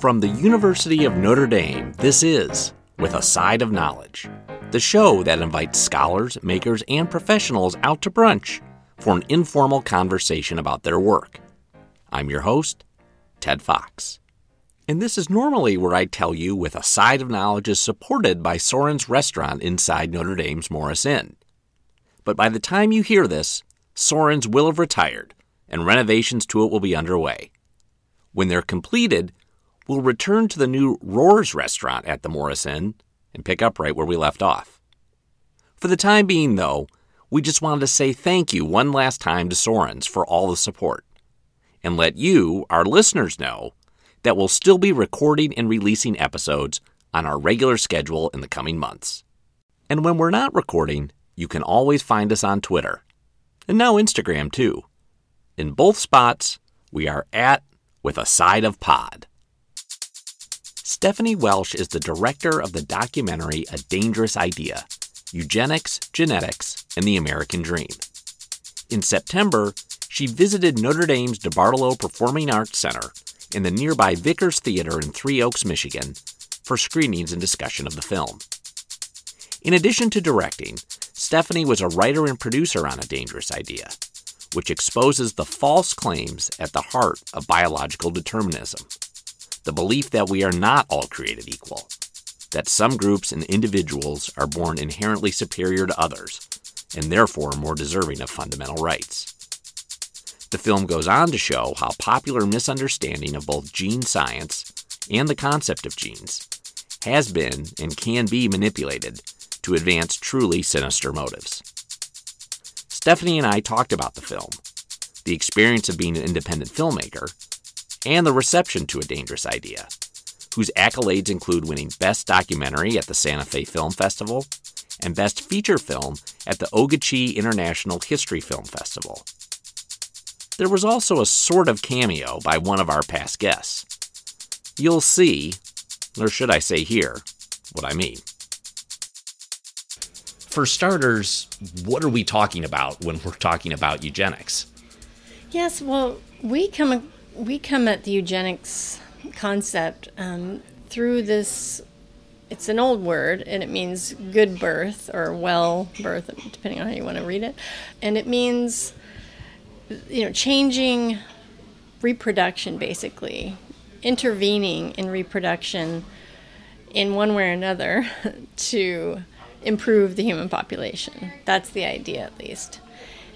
From the University of Notre Dame, this is With a Side of Knowledge, the show that invites scholars, makers, and professionals out to brunch for an informal conversation about their work. I'm your host, Ted Fox. And this is normally where I tell you With a Side of Knowledge is supported by Sorin's restaurant inside Notre Dame's Morris Inn. But by the time you hear this, Sorin's will have retired and renovations to it will be underway. When they're completed, we'll return to the new Rohr's restaurant at the Morris Inn and pick up right where we left off. For the time being, though, we just wanted to say thank you one last time to Sorin's for all the support and let you, our listeners, know that we'll still be recording and releasing episodes on our regular schedule in the coming months. And when we're not recording, you can always find us on Twitter and now Instagram too. In both spots, we are at with a side of pod. Stephanie Welch is the director of the documentary A Dangerous Idea Eugenics, Genetics, and the American Dream. In September, she visited Notre Dame's DeBartolo Performing Arts Center and the nearby Vickers Theater in Three Oaks, Michigan, for screenings and discussion of the film. In addition to directing, Stephanie was a writer and producer on A Dangerous Idea, which exposes the false claims at the heart of biological determinism the belief that we are not all created equal, that some groups and individuals are born inherently superior to others, and therefore more deserving of fundamental rights. The film goes on to show how popular misunderstanding of both gene science and the concept of genes has been and can be manipulated to advance truly sinister motives. Stephanie and I talked about the film, the experience of being an independent filmmaker, and the reception to A Dangerous Idea, whose accolades include winning Best Documentary at the Santa Fe Film Festival and Best Feature Film at the Ogeechee International History Film Festival. There was also a sort of cameo by one of our past guests. You'll see, or should I say hear, what I mean. For starters, what are we talking about when we're talking about eugenics? Yes, well, we come we come at the eugenics concept um, through this. It's an old word, and it means good birth or well birth, depending on how you want to read it, and it means you know changing reproduction basically intervening in reproduction in one way or another to improve the human population. That's the idea, at least.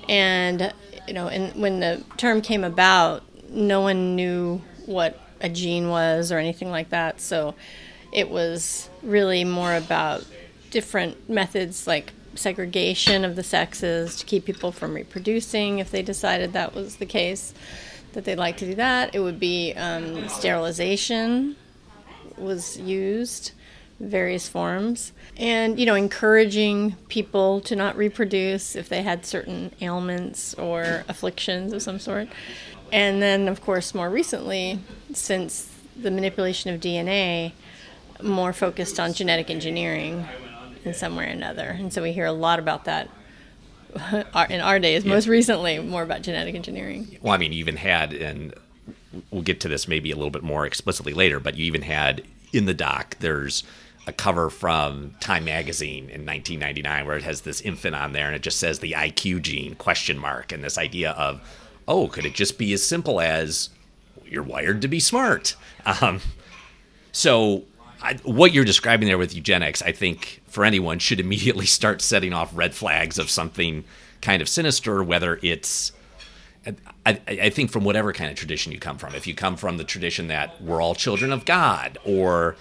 And you know, and when the term came about, no one knew what a gene was or anything like that. So it was really more about different methods like segregation of the sexes to keep people from reproducing if they decided that was the case that they'd like to do that. It would be um, sterilization was used various forms and you know encouraging people to not reproduce if they had certain ailments or afflictions of some sort and then of course more recently since the manipulation of dna more focused on genetic engineering in some way or another and so we hear a lot about that in our days yeah. most recently more about genetic engineering well i mean you even had and we'll get to this maybe a little bit more explicitly later but you even had in the doc there's a cover from Time magazine in 1999 where it has this infant on there and it just says the IQ gene question mark and this idea of oh could it just be as simple as you're wired to be smart um, so I, what you're describing there with eugenics I think for anyone should immediately start setting off red flags of something kind of sinister whether it's I, I, think from whatever kind of tradition you come from, if you come from the tradition that we're all children of God, or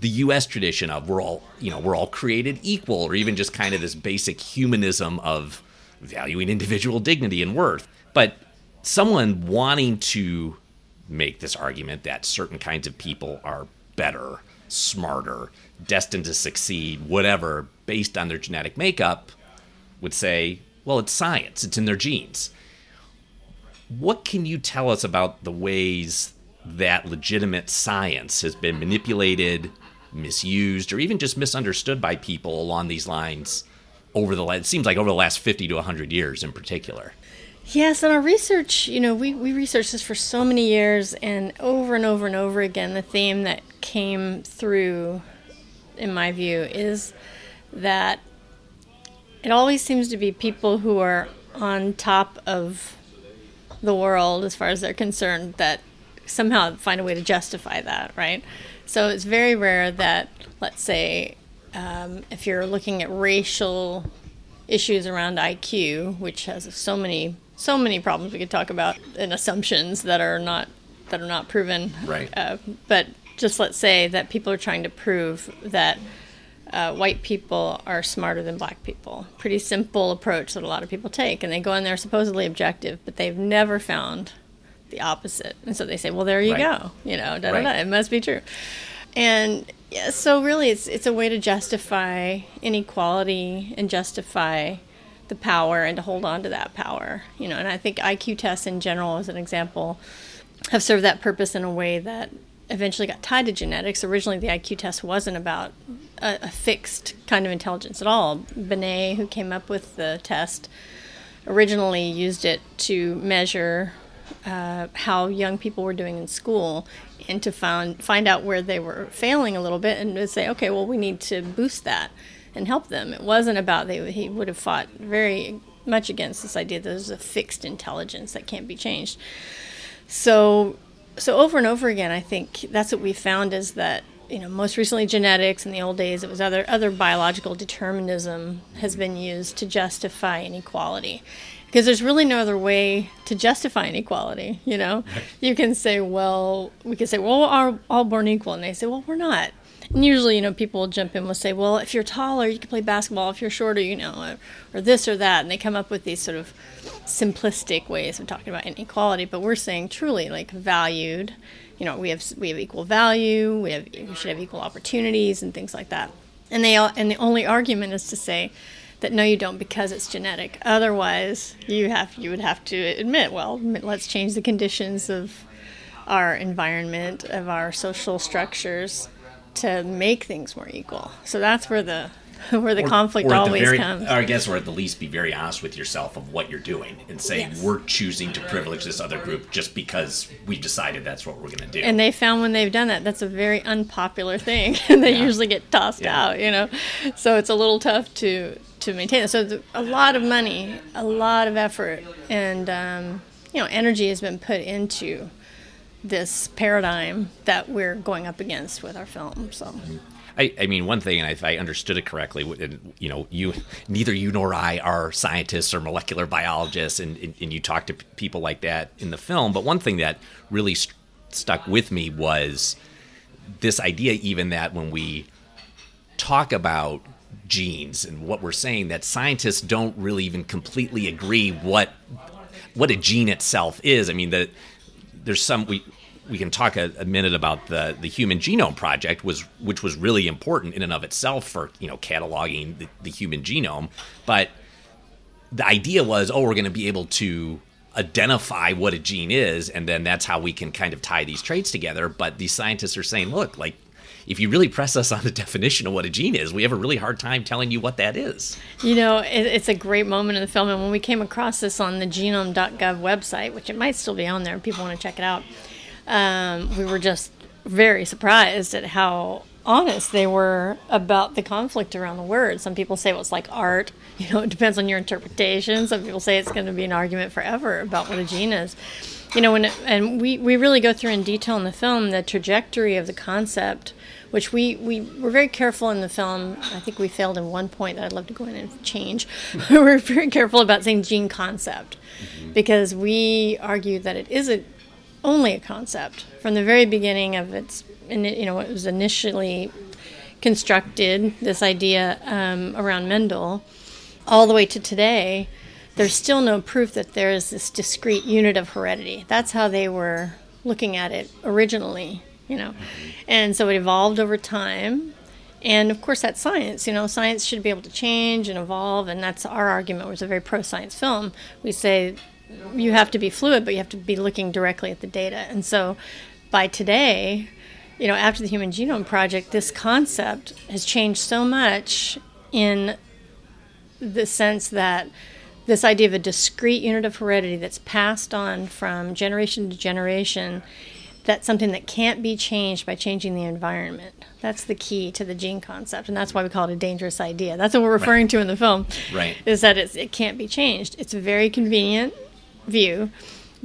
the U.S. tradition of we're all you know we're all created equal, or even just kind of this basic humanism of valuing individual dignity and worth. But someone wanting to make this argument that certain kinds of people are better, smarter, destined to succeed, whatever, based on their genetic makeup, would say, well, it's science, it's in their genes. What can you tell us about the ways that legitimate science has been manipulated misused or even just misunderstood by people along these lines over the last? it seems like over the last 50 to 100 years in particular Yes, and our research, you know, we, we researched this for so many years, and over and over and over again, the theme that came through, in my view, is that it always seems to be people who are on top of the world as far as they're concerned that somehow find a way to justify that, right? So it's very rare that, let's say, um, if you're looking at racial issues around IQ, which has so many so many problems we could talk about and assumptions that are not that are not proven. Right. Uh, but just let's say that people are trying to prove that uh, white people are smarter than black people. Pretty simple approach that a lot of people take, and they go in there supposedly objective, but they've never found the opposite. And so they say, "Well, there you Right. go. You know, da, da, da, it must be true." And yeah, so really, it's it's a way to justify inequality and justify the power and to hold on to that power. You know, and I think IQ tests in general, as an example, have served that purpose in a way that eventually got tied to genetics. Originally, the IQ test wasn't about a, a fixed kind of intelligence at all. Binet, who came up with the test, originally used it to measure uh, how young people were doing in school and to find find out where they were failing a little bit and to say, okay, well, we need to boost that and help them. It wasn't about they he would have fought very much against this idea that there's a fixed intelligence that can't be changed. So so over and over again, I think that's what we found is that you know most recently genetics. In the old days, it was other other biological determinism has been used to justify inequality. Because there's really no other way to justify inequality, you know. You can say, well, we can say, well, we're all, all born equal, and they say, well, we're not. And usually, you know, people will jump in will say, well, if you're taller, you can play basketball. If you're shorter, you know, or, or this or that. And they come up with these sort of simplistic ways of talking about inequality. But we're saying truly, like, valued. You know, we have we have equal value. We have we should have equal opportunities and things like that. And they and the only argument is to say that no, you don't because it's genetic. Otherwise, you have you would have to admit, well, let's change the conditions of our environment, of our social structures to make things more equal. So that's where the where the Or- conflict or at the always very- comes. Or I guess, or at the least, be very honest with yourself of what you're doing and say Yes. we're choosing to privilege this other group just because we've decided that's what we're going to do. and they found when they've done that, that's a very unpopular thing, and they Yeah. usually get tossed Yeah. out. You know, so it's a little tough to to maintain. So the, a lot of money, a lot of effort, and um, you know, energy has been put into this paradigm that we're going up against with our film. So. I, I mean, one thing, and if I understood it correctly, and, you know, you neither you nor I are scientists or molecular biologists, and, and, and you talk to people like that in the film. But one thing that really st- stuck with me was this idea, even that when we talk about genes and what we're saying, that scientists don't really even completely agree what what a gene itself is. I mean, that there's some we we can talk a, a minute about the the Human Genome Project was which was really important in and of itself for you know cataloging the, the human genome, but the idea was oh we're going to be able to identify what a gene is and then that's how we can kind of tie these traits together. But these scientists are saying look like if you really press us on the definition of what a gene is we have a really hard time telling you what that is You know, it, it's a great moment in the film. And when we came across this on the genome.gov website, which it might still be on there, if people want to check it out, um, we were just very surprised at how honest they were about the conflict around the word. Some people say well, it's like art. You know, it depends on your interpretation. Some people say it's going to be an argument forever about what a gene is. You know, when it, and we, we really go through in detail in the film the trajectory of the concept, which we, we were very careful in the film. I think we failed in one point that I'd love to go in and change. we were very careful about saying gene concept because we argue that it isn't only a concept from the very beginning of its, you know, it was initially constructed, this idea um, around Mendel, all the way to today, there's still no proof that there is this discrete unit of heredity. That's how they were looking at it originally, you know. And so it evolved over time. And of course, that's science. You know, science should be able to change and evolve. And that's our argument. We're a very pro science film. We say you have to be fluid, but you have to be looking directly at the data. And so by today, you know, after the Human Genome Project, this concept has changed so much in the sense that this idea of a discrete unit of heredity that's passed on from generation to generation that's something that can't be changed by changing the environment. That's the key to the gene concept, and that's why we call it a dangerous idea. That's what we're referring right. to in the film. Right. Is that it's, it can't be changed. It's a very convenient view,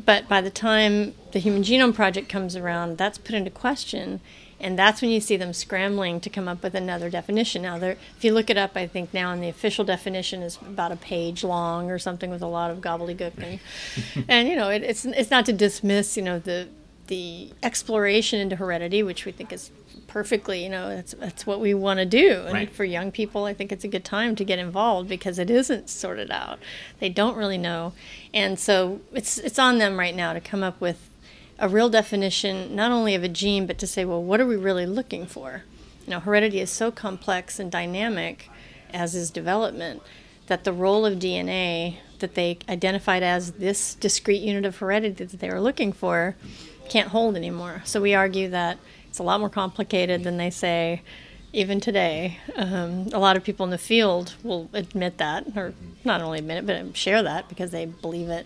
but by the time the Human Genome Project comes around, that's put into question, and that's when you see them scrambling to come up with another definition. Now, if you look it up, I think now in the official definition is about a page long or something with a lot of gobbledygook, and, and you know, it, it's it's not to dismiss, you know, the the exploration into heredity, which we think is perfectly, you know, that's that's what we want to do. And right. for young people, I think it's a good time to get involved because it isn't sorted out. They don't really know, and so it's it's on them right now to come up with a real definition, not only of a gene, but to say, well, what are we really looking for? You know, heredity is so complex and dynamic, as is development, that the role of DNA that they identified as this discrete unit of heredity that they were looking for can't hold anymore. So we argue that it's a lot more complicated than they say even today. Um, a lot of people in the field will admit that, or not only admit it, but share that because they believe it.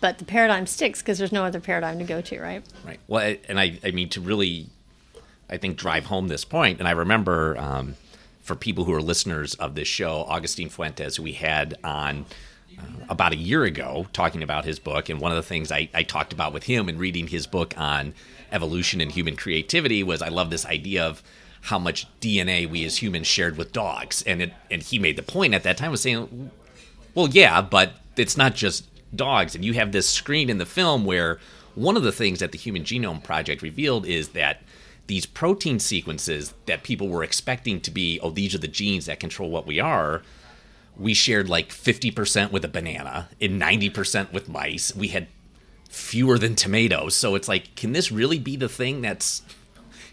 But the paradigm sticks because there's no other paradigm to go to, right? Right. Well, and I, I mean, to really, I think, drive home this point, and I remember um, for people who are listeners of this show, Agustín Fuentes, who we had on about a year ago talking about his book. And one of the things I, I talked about with him in reading his book on evolution and human creativity was I love this idea of how much DNA we as humans shared with dogs. And it, and he made the point at that time was saying, well, yeah, but it's not just dogs. And you have this screen in the film where one of the things that the Human Genome Project revealed is that these protein sequences that people were expecting to be, oh, these are the genes that control what we are, we shared like 50% with a banana and 90% with mice. We had fewer than tomatoes. So it's like, can this really be the thing that's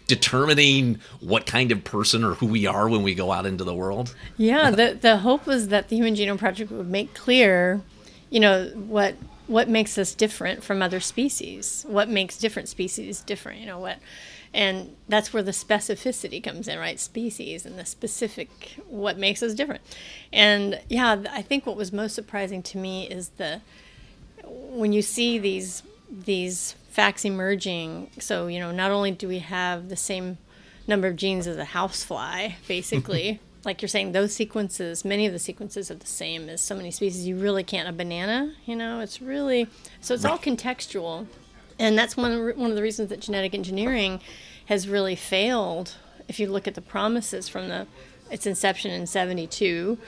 determining what kind of person or who we are when we go out into the world? Yeah, the the hope was that the Human Genome Project would make clear, you know, what what makes us different from other species, what makes different species different, you know, what and that's where the specificity comes in right? Species and the specific what makes us different. And yeah i think what was most surprising to me is the when you see these these facts emerging so you know not only do we have the same number of genes as a housefly basically like you're saying those sequences many of the sequences are the same as so many species. You really can't a banana you know? It's really so it's right. all contextual and that's one one of the reasons that genetic engineering has really failed. If you look at the promises from the its inception in '72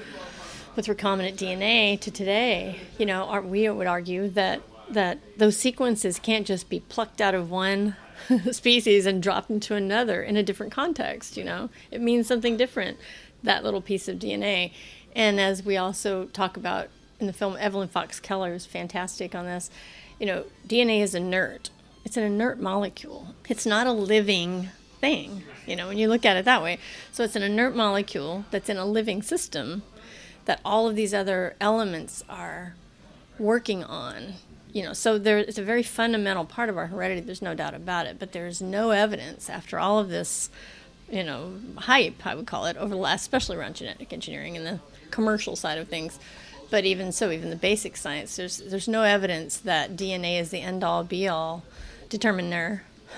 with recombinant DNA to today, you know, aren't we would argue that that those sequences can't just be plucked out of one species and dropped into another in a different context. You know, it means something different. That little piece of DNA, and as we also talk about in the film, Evelyn Fox Keller is fantastic on this you know, DNA is inert. It's an inert molecule. It's not a living thing, you know, when you look at it that way. So it's an inert molecule that's in a living system that all of these other elements are working on. You know, so there it's a very fundamental part of our heredity, there's no doubt about it, but there's no evidence after all of this, you know, hype, I would call it, over the last especially around genetic engineering and the commercial side of things but even so, even the basic science, there's there's no evidence that DNA is the end all be all determiner,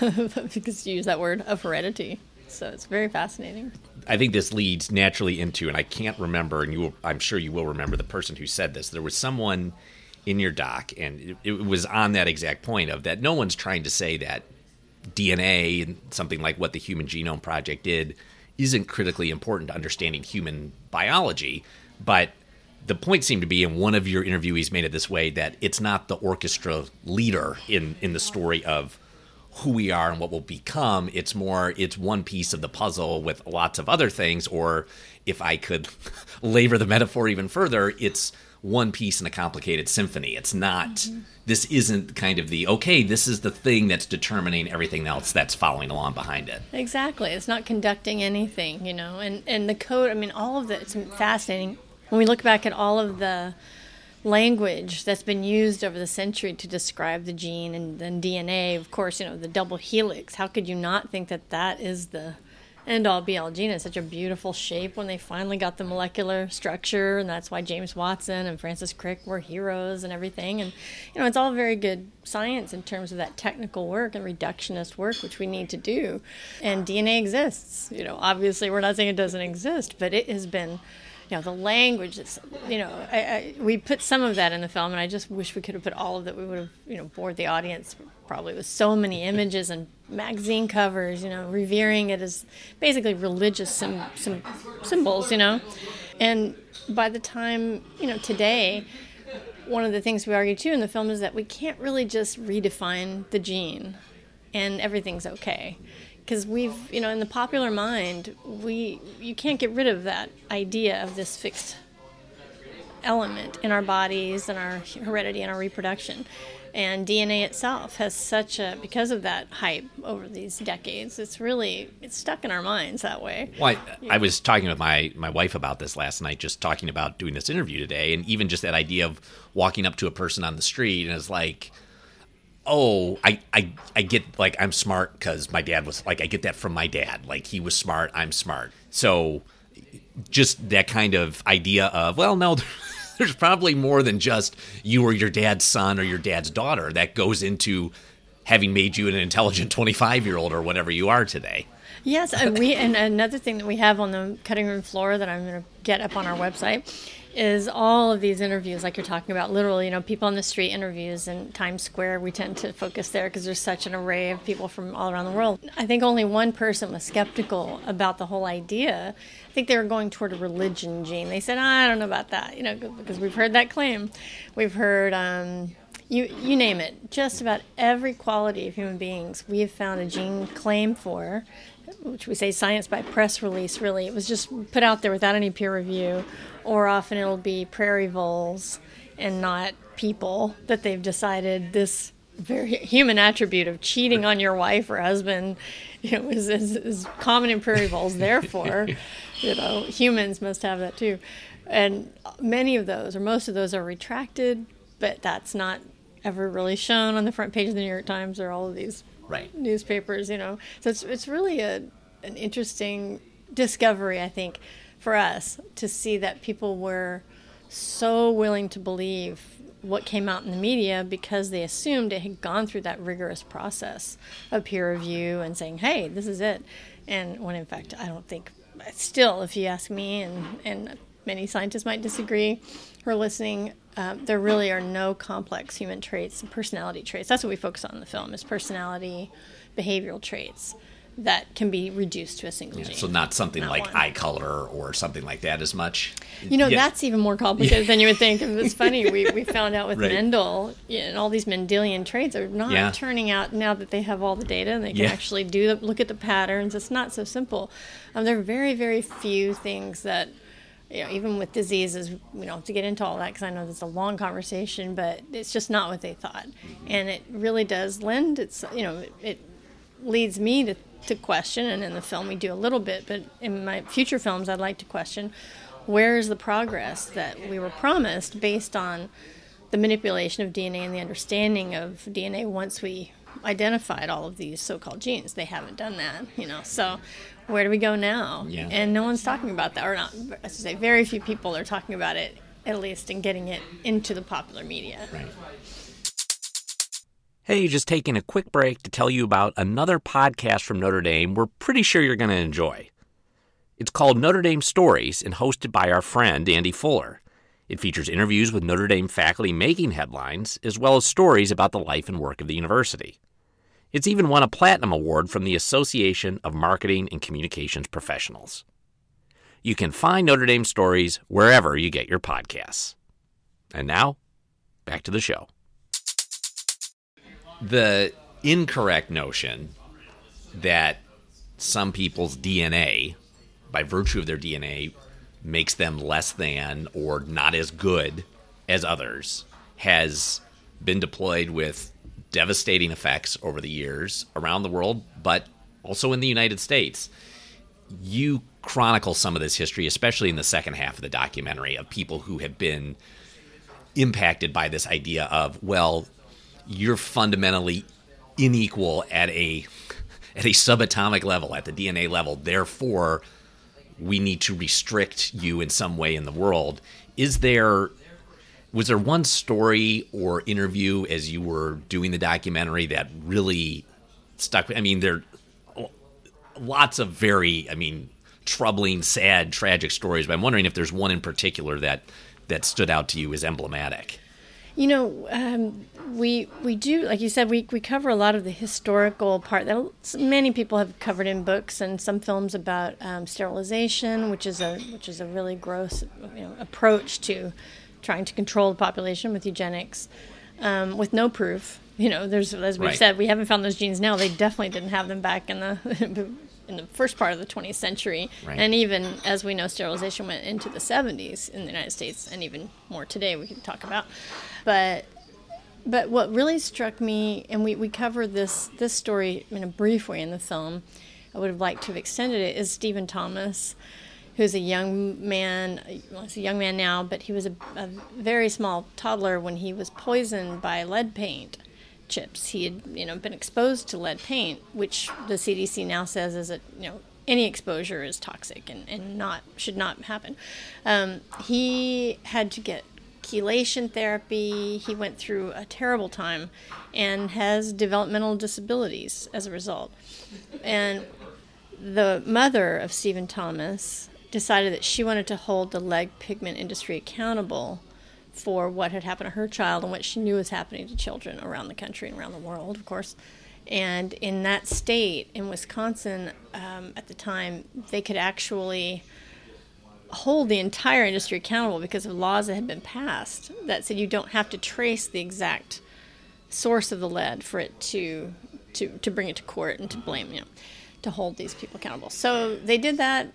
because you use that word of heredity. So it's very fascinating. I think this leads naturally into, and I can't remember, and you, will, I'm sure you will remember the person who said this. There was someone in your doc, and it, it was on that exact point of that. No one's trying to say that DNA and something like what the Human Genome Project did isn't critically important to understanding human biology, but the point seemed to be, and one of your interviewees made it this way, that it's not the orchestra leader in in the story of who we are and what we'll become. It's more, it's one piece of the puzzle with lots of other things. Or if I could labor the metaphor even further, it's one piece in a complicated symphony. It's not, mm-hmm. this isn't kind of the, okay, this is the thing that's determining everything else that's following along behind it. Exactly. It's not conducting anything, you know, and, and the code, I mean, all of it, it's fascinating when we look back at all of the language that's been used over the century to describe the gene and then DNA, of course, you know, the double helix, how could you not think that that is the end all be all gene. It's such a beautiful shape when they finally got the molecular structure, and that's why James Watson and Francis Crick were heroes and everything. And you know, it's all very good science in terms of that technical work and reductionist work, which we need to do. And DNA exists. You know, obviously, we're not saying it doesn't exist, but it has been you know the language that's you know I, I, we put some of that in the film and i just wish we could have put all of it we would have you know bored the audience probably with so many images and magazine covers you know revering it as basically religious sim, sim, symbols you know? And by the time you know today one of the things we argue too in the film is that we can't really just redefine the gene and everything's okay because we've you know in the popular mind we you can't get rid of that idea of this fixed element in our bodies and our heredity and our reproduction. And dna itself has such a because of that hype over these decades it's really it's stuck in our minds that way. Well I, I was talking with my my wife about this last night just talking about doing this interview today and even just that idea of walking up to a person on the street and it's like oh, I, I, I get like I'm smart because my dad was like I get that from my dad. Like he was smart, I'm smart. So just that kind of idea of well, no, there's probably more than just you or your dad's son or your dad's daughter that goes into having made you an intelligent 25 year old or whatever you are today. Yes, and we and another thing that we have on the cutting room floor that I'm going to get up on our website is all of these interviews, like you're talking about, literally, you know, people on the street interviews in Times Square. We tend to focus there because there's such an array of people from all around the world. I think only one person was skeptical about the whole idea. I think they were going toward a religion gene. They said, I don't know about that, you know, because we've heard that claim. We've heard, um, you, you name it, just about every quality of human beings we have found a gene claim for which we say science by press release, really. It was just put out there without any peer review, or often it'll be prairie voles and not people that they've decided this very human attribute of cheating on your wife or husband you know, is, is, is common in prairie voles. Therefore, you know, humans must have that too. And many of those, or most of those, are retracted, but that's not ever really shown on the front page of the New York Times or all of these right. newspapers, you know. So it's it's really a an interesting discovery, I think, for us to see that people were so willing to believe what came out in the media because they assumed it had gone through that rigorous process of peer review and saying, "Hey, this is it," and when in fact I don't think. Still, if you ask me, and and many scientists might disagree, who are listening, um, there really are no complex human traits and personality traits. That's what we focus on in the film: is personality, behavioral traits that can be reduced to a single yeah, gene. So not something not like one. eye color or something like that as much. You know, Yeah. that's even more complicated than you would think. And It's funny. We, we found out with Right. Mendel and all these Mendelian traits are not Yeah. turning out now that they have all the data and they can Yeah. actually do the, look at the patterns. It's not so simple. Um, there are very, very few things that, you know, even with diseases, we don't have to get into all that because I know that's a long conversation, but it's just not what they thought. And it really does lend, it's, you know, it leads me to, to question, and in the film we do a little bit, but in my future films I'd like to question where is the progress that we were promised based on the manipulation of DNA and the understanding of DNA once we identified all of these so-called genes. They haven't done that, you know. So where do we go now? Yeah. And no one's talking about that, or not. I should say, very few people are talking about it, at least, and getting it into the popular media. Right. Hey, just taking a quick break to tell you about another podcast from Notre Dame we're pretty sure you're going to enjoy. It's called Notre Dame Stories and hosted by our friend Andy Fuller. It features interviews with Notre Dame faculty making headlines, as well as stories about the life and work of the university. It's even won a Platinum Award from the Association of Marketing and Communications Professionals. You can find Notre Dame Stories wherever you get your podcasts. And now, back to the show the incorrect notion that some people's DNA, by virtue of their DNA, makes them less than or not as good as others, has been deployed with devastating effects over the years around the world, but also in the United States. You chronicle some of this history, especially in the second half of the documentary, of people who have been impacted by this idea of, well, you're fundamentally unequal at a at a subatomic level, at the DNA level. Therefore, we need to restrict you in some way in the world. Is there was there one story or interview as you were doing the documentary that really stuck? I mean, there lots of very, I mean, troubling, sad, tragic stories. But I'm wondering if there's one in particular that that stood out to you as emblematic. You know, um, we we do like you said we we cover a lot of the historical part that many people have covered in books and some films about um, sterilization, which is a which is a really gross you know, approach to trying to control the population with eugenics, um, with no proof. You know, there's as we've Right. said, we haven't found those genes now. They definitely didn't have them back in the in the first part of the 20th century, Right. and even as we know, sterilization went into the 70s in the United States, and even more today. We can talk about, but but what really struck me, and we, we cover this this story in a brief way in the film. I would have liked to have extended it. Is Stephen Thomas, who's a young man. Well, he's a young man now, but he was a, a very small toddler when he was poisoned by lead paint chips. He had you know been exposed to lead paint, which the CDC now says is that you know any exposure is toxic and, and not should not happen. Um, he had to get chelation therapy. He went through a terrible time and has developmental disabilities as a result. And the mother of Stephen Thomas decided that she wanted to hold the lead pigment industry accountable for what had happened to her child and what she knew was happening to children around the country and around the world, of course. And in that state, in Wisconsin, um, at the time, they could actually hold the entire industry accountable because of laws that had been passed that said you don't have to trace the exact source of the lead for it to to to bring it to court and to blame you know to hold these people accountable. So they did that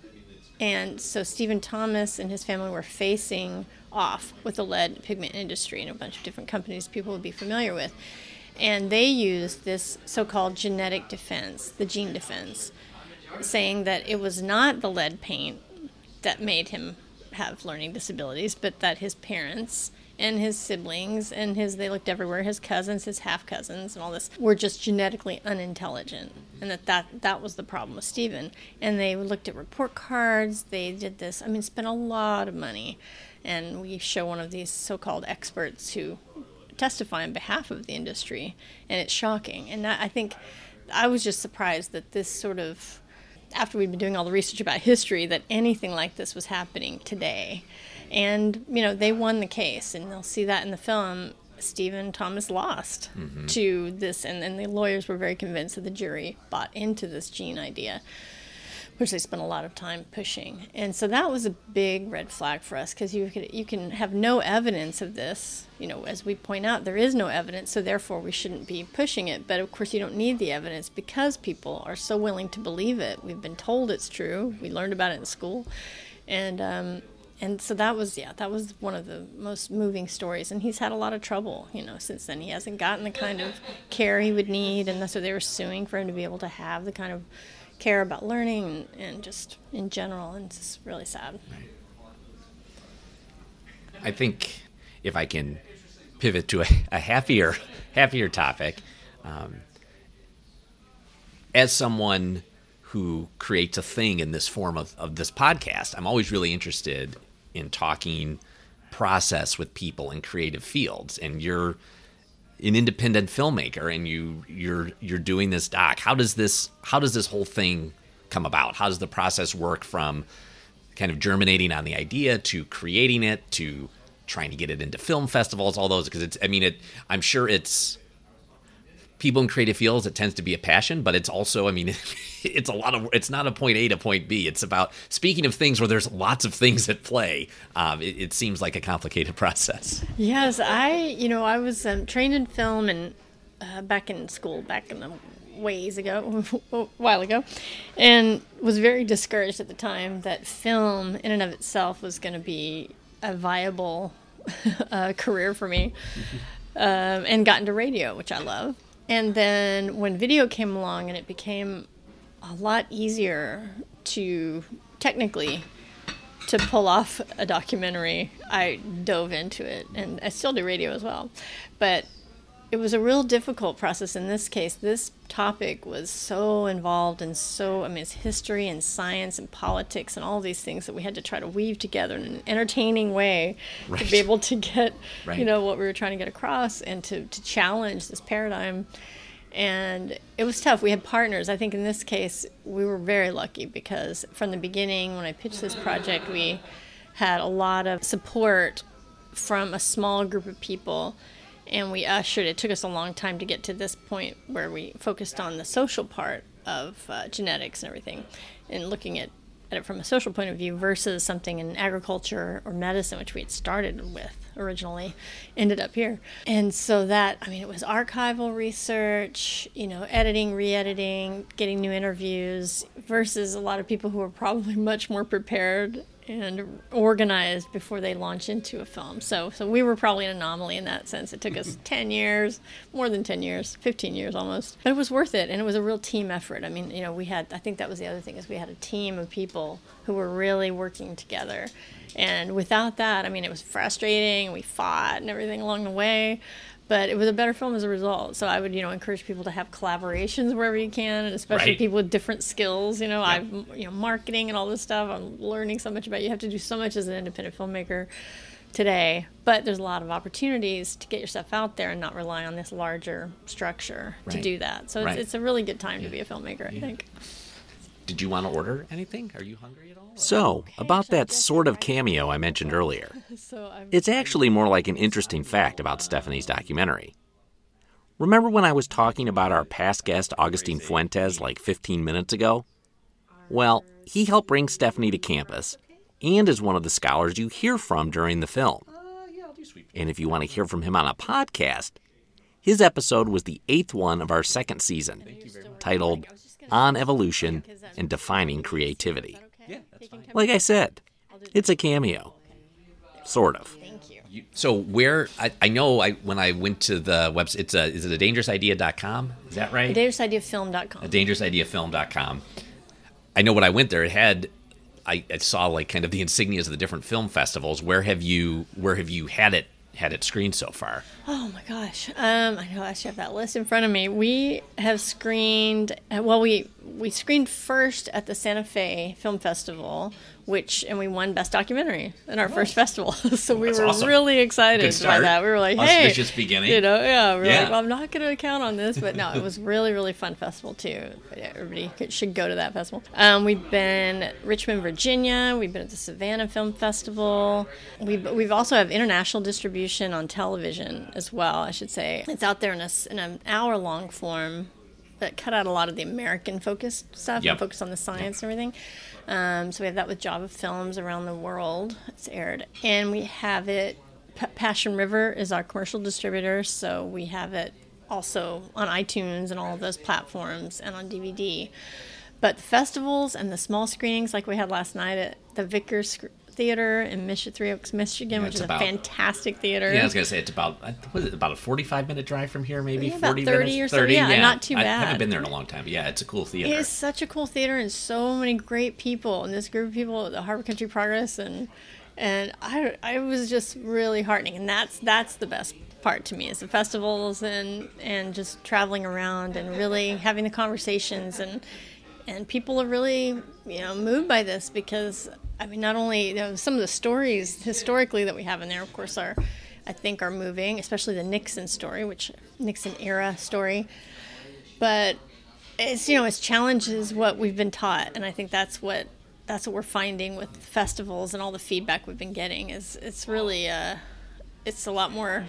and so Stephen Thomas and his family were facing off with the lead pigment industry and a bunch of different companies people would be familiar with. And they used this so called genetic defense, the gene defense, saying that it was not the lead paint that made him have learning disabilities, but that his parents and his siblings and his they looked everywhere, his cousins, his half cousins and all this were just genetically unintelligent. And that, that that was the problem with Stephen. And they looked at report cards, they did this I mean spent a lot of money. And we show one of these so called experts who testify on behalf of the industry and it's shocking. And that, I think I was just surprised that this sort of after we'd been doing all the research about history that anything like this was happening today. And, you know, they won the case, and they'll see that in the film. Stephen Thomas lost to this, and, and the lawyers were very convinced that the jury bought into this gene idea, which they spent a lot of time pushing. And so that was a big red flag for us because you, you can have no evidence of this. You know, as we point out, there is no evidence, so therefore we shouldn't be pushing it. But of course, you don't need the evidence because people are so willing to believe it. We've been told it's true. We learned about it in school, and um, and so that was yeah, that was one of the most moving stories. And he's had a lot of trouble, you know, since then. He hasn't gotten the kind of care he would need, and that's what they were suing for him to be able to have the kind of care about learning and, just in general. And it's really sad. I think if I can pivot to a, a happier, happier topic, um, as someone who creates a thing in this form of, of this podcast, I'm always really interested in talking process with people in creative fields. And you're an independent filmmaker, and you you're you're doing this doc. How does this how does this whole thing come about? How does the process work from kind of germinating on the idea to creating it to trying to get it into film festivals all those because it's i mean it i'm sure it's people in creative fields it tends to be a passion but it's also i mean it's a lot of it's not a point a to point b. It's about speaking of things where there's lots of things at play. Um, it, it seems like a complicated process. Yes, I, you know, I was um, trained in film and uh, back in school, back in the ways ago, a while ago, and was very discouraged at the time that film in and of itself was going to be a viable uh, career for me, um, and got into radio, which I love. And then when video came along and it became a lot easier to technically to pull off a documentary, I dove into it, and I still do radio as well. But it was a real difficult process in this case. This topic was so involved and so, I mean, it's history and science and politics and all these things that we had to try to weave together in an entertaining way right. to be able to get, right. you know, what we were trying to get across and to, to challenge this paradigm. And it was tough. We had partners. I think in this case, we were very lucky because from the beginning, when I pitched this project, we had a lot of support from a small group of people and we ushered it took us a long time to get to this point where we focused on the social part of uh, genetics and everything and looking at, at it from a social point of view versus something in agriculture or medicine which we had started with originally ended up here. And so that i mean it was archival research you know editing re-editing getting new interviews versus a lot of people who were probably much more prepared and organized before they launch into a film. So, so we were probably an anomaly in that sense. It took us 10 years, more than 10 years, 15 years almost. But it was worth it, and it was a real team effort. I mean, you know, we had, I think that was the other thing, is we had a team of people who were really working together. And without that, I mean, it was frustrating. We fought and everything along the way but it was a better film as a result. So I would, you know, encourage people to have collaborations wherever you can, and especially right. people with different skills. You know, I've, you know, marketing and all this stuff. I'm learning so much about. You have to do so much as an independent filmmaker today, but there's a lot of opportunities to get yourself out there and not rely on this larger structure right. to do that. So right. it's, it's, a really good time yeah. to be a filmmaker, I think. Did you want to order anything? Are you hungry at all? So, about that sort of cameo I mentioned earlier. It's actually more like an interesting fact about Stephanie's documentary. Remember when I was talking about our past guest, Agustín Fuentes, like 15 minutes ago? Well, he helped bring Stephanie to campus and is one of the scholars you hear from during the film. Uh, and if you want to hear from him on a podcast, his episode was the eighth one of our second season, titled on evolution and defining creativity. Like I said, it's a cameo. Sort of. So where I, I know I when I went to the website it's a is it a dangerousidea.com? Is that right? A dangerousideafilm.com. A dangerousideafilm.com. I know when I went there it had I, I saw like kind of the insignias of the different film festivals. Where have you where have you had it had it screened so far? Oh my gosh. Um, I know I should have that list in front of me. We have screened, well, we, we screened first at the Santa Fe Film Festival, which, and we won Best Documentary in our oh. first festival. so we were awesome. really excited by that. We were like, hey. Auspicious beginning. You know, yeah. We are yeah. like, well, I'm not going to count on this, but no, it was really, really fun festival too. Everybody should go to that festival. Um, we've been Richmond, Virginia. We've been at the Savannah Film Festival. We've, we've also have international distribution on television as well, I should say. It's out there in, a, in an hour long form that cut out a lot of the American focused stuff yep. and focused on the science yep. and everything. Um, so we have that with Java Films around the world. It's aired, and we have it. P- Passion River is our commercial distributor, so we have it also on iTunes and all of those platforms and on DVD. But the festivals and the small screenings, like we had last night at the Vickers Theater in Mission Three Oaks, Michigan, yeah, which is about, a fantastic theater. Yeah, I was gonna say it's about was it about a forty-five minute drive from here, maybe yeah, forty thirty minutes? or so. Yeah, yeah, not too bad. I haven't been there in a long time, but yeah, it's a cool theater. It's such a cool theater and so many great people, and this group of people at the Harbor Country Progress, and and I I was just really heartening, and that's that's the best part to me is the festivals and and just traveling around and really having the conversations and and people are really you know moved by this because I mean not only you know, some of the stories historically that we have in there of course are I think are moving especially the Nixon story which Nixon era story but it's you know it's challenges what we've been taught and I think that's what that's what we're finding with festivals and all the feedback we've been getting is it's really uh, it's a lot more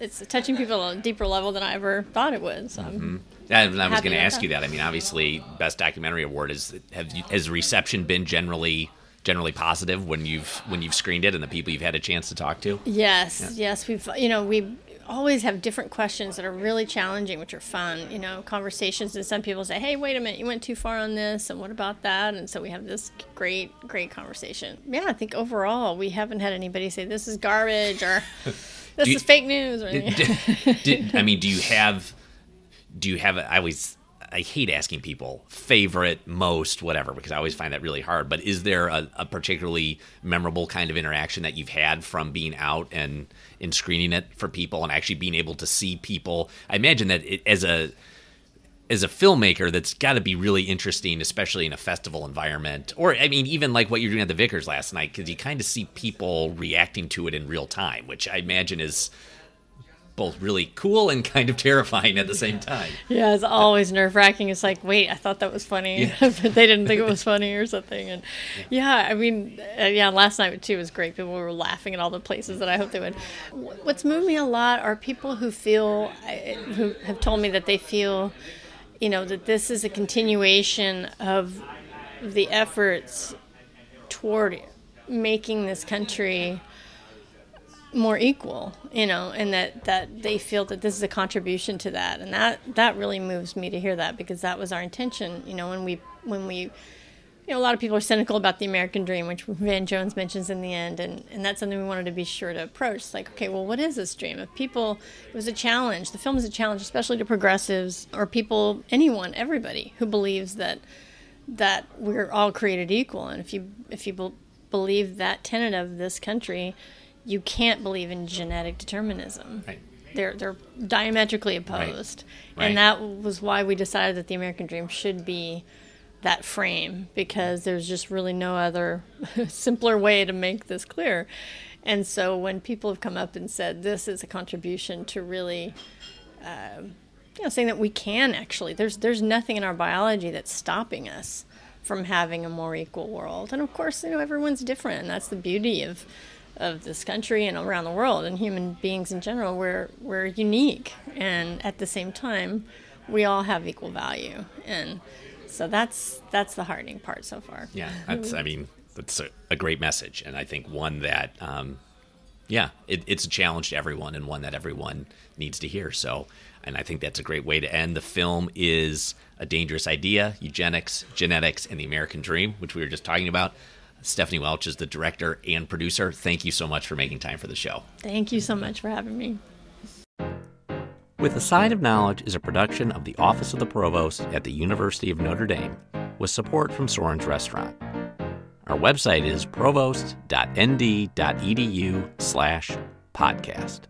it's touching people on a deeper level than I ever thought it would. So mm-hmm. I was going to ask you that. I mean, obviously, best documentary award is have has reception been generally generally positive when you've when you've screened it and the people you've had a chance to talk to? Yes, yeah. yes, we've you know we always have different questions that are really challenging, which are fun. You know, conversations and some people say, "Hey, wait a minute, you went too far on this, and what about that?" And so we have this great, great conversation. Yeah, I think overall we haven't had anybody say this is garbage or this you, is fake news. Or did, did, I mean, do you have? Do you have? I always I hate asking people favorite, most, whatever, because I always find that really hard. But is there a, a particularly memorable kind of interaction that you've had from being out and in screening it for people and actually being able to see people? I imagine that it, as a as a filmmaker, that's got to be really interesting, especially in a festival environment, or I mean, even like what you're doing at the Vickers last night, because you kind of see people reacting to it in real time, which I imagine is both really cool and kind of terrifying at the same time. Yeah, it's always nerve wracking. It's like, wait, I thought that was funny, yeah. but they didn't think it was funny or something. And yeah, yeah I mean, uh, yeah, last night too was great. People were laughing at all the places that I hope they would. What's moved me a lot are people who feel, who have told me that they feel you know, that this is a continuation of the efforts toward making this country more equal, you know, and that, that they feel that this is a contribution to that. And that, that really moves me to hear that because that was our intention, you know, when we, when we you know, a lot of people are cynical about the American dream, which Van Jones mentions in the end, and, and that's something we wanted to be sure to approach. Like, okay, well, what is this dream? If people, it was a challenge. The film is a challenge, especially to progressives or people, anyone, everybody who believes that that we're all created equal. And if you if you be, believe that tenet of this country, you can't believe in genetic determinism. Right. They're they're diametrically opposed, right. And that was why we decided that the American dream should be that frame because there's just really no other simpler way to make this clear. And so when people have come up and said this is a contribution to really, uh, you know, saying that we can actually, there's there's nothing in our biology that's stopping us from having a more equal world. And of course, you know, everyone's different, and that's the beauty of of this country and around the world and human beings in general. We're we're unique, and at the same time, we all have equal value and so that's that's the heartening part so far. Yeah, that's I mean that's a, a great message, and I think one that um, yeah, it, it's a challenge to everyone and one that everyone needs to hear. So, and I think that's a great way to end. The film is a dangerous idea: eugenics, genetics, and the American dream, which we were just talking about. Stephanie Welch is the director and producer. Thank you so much for making time for the show. Thank you so much for having me. With a Side of Knowledge is a production of the Office of the Provost at the University of Notre Dame with support from Sorin's Restaurant. Our website is provost.nd.edu slash podcast.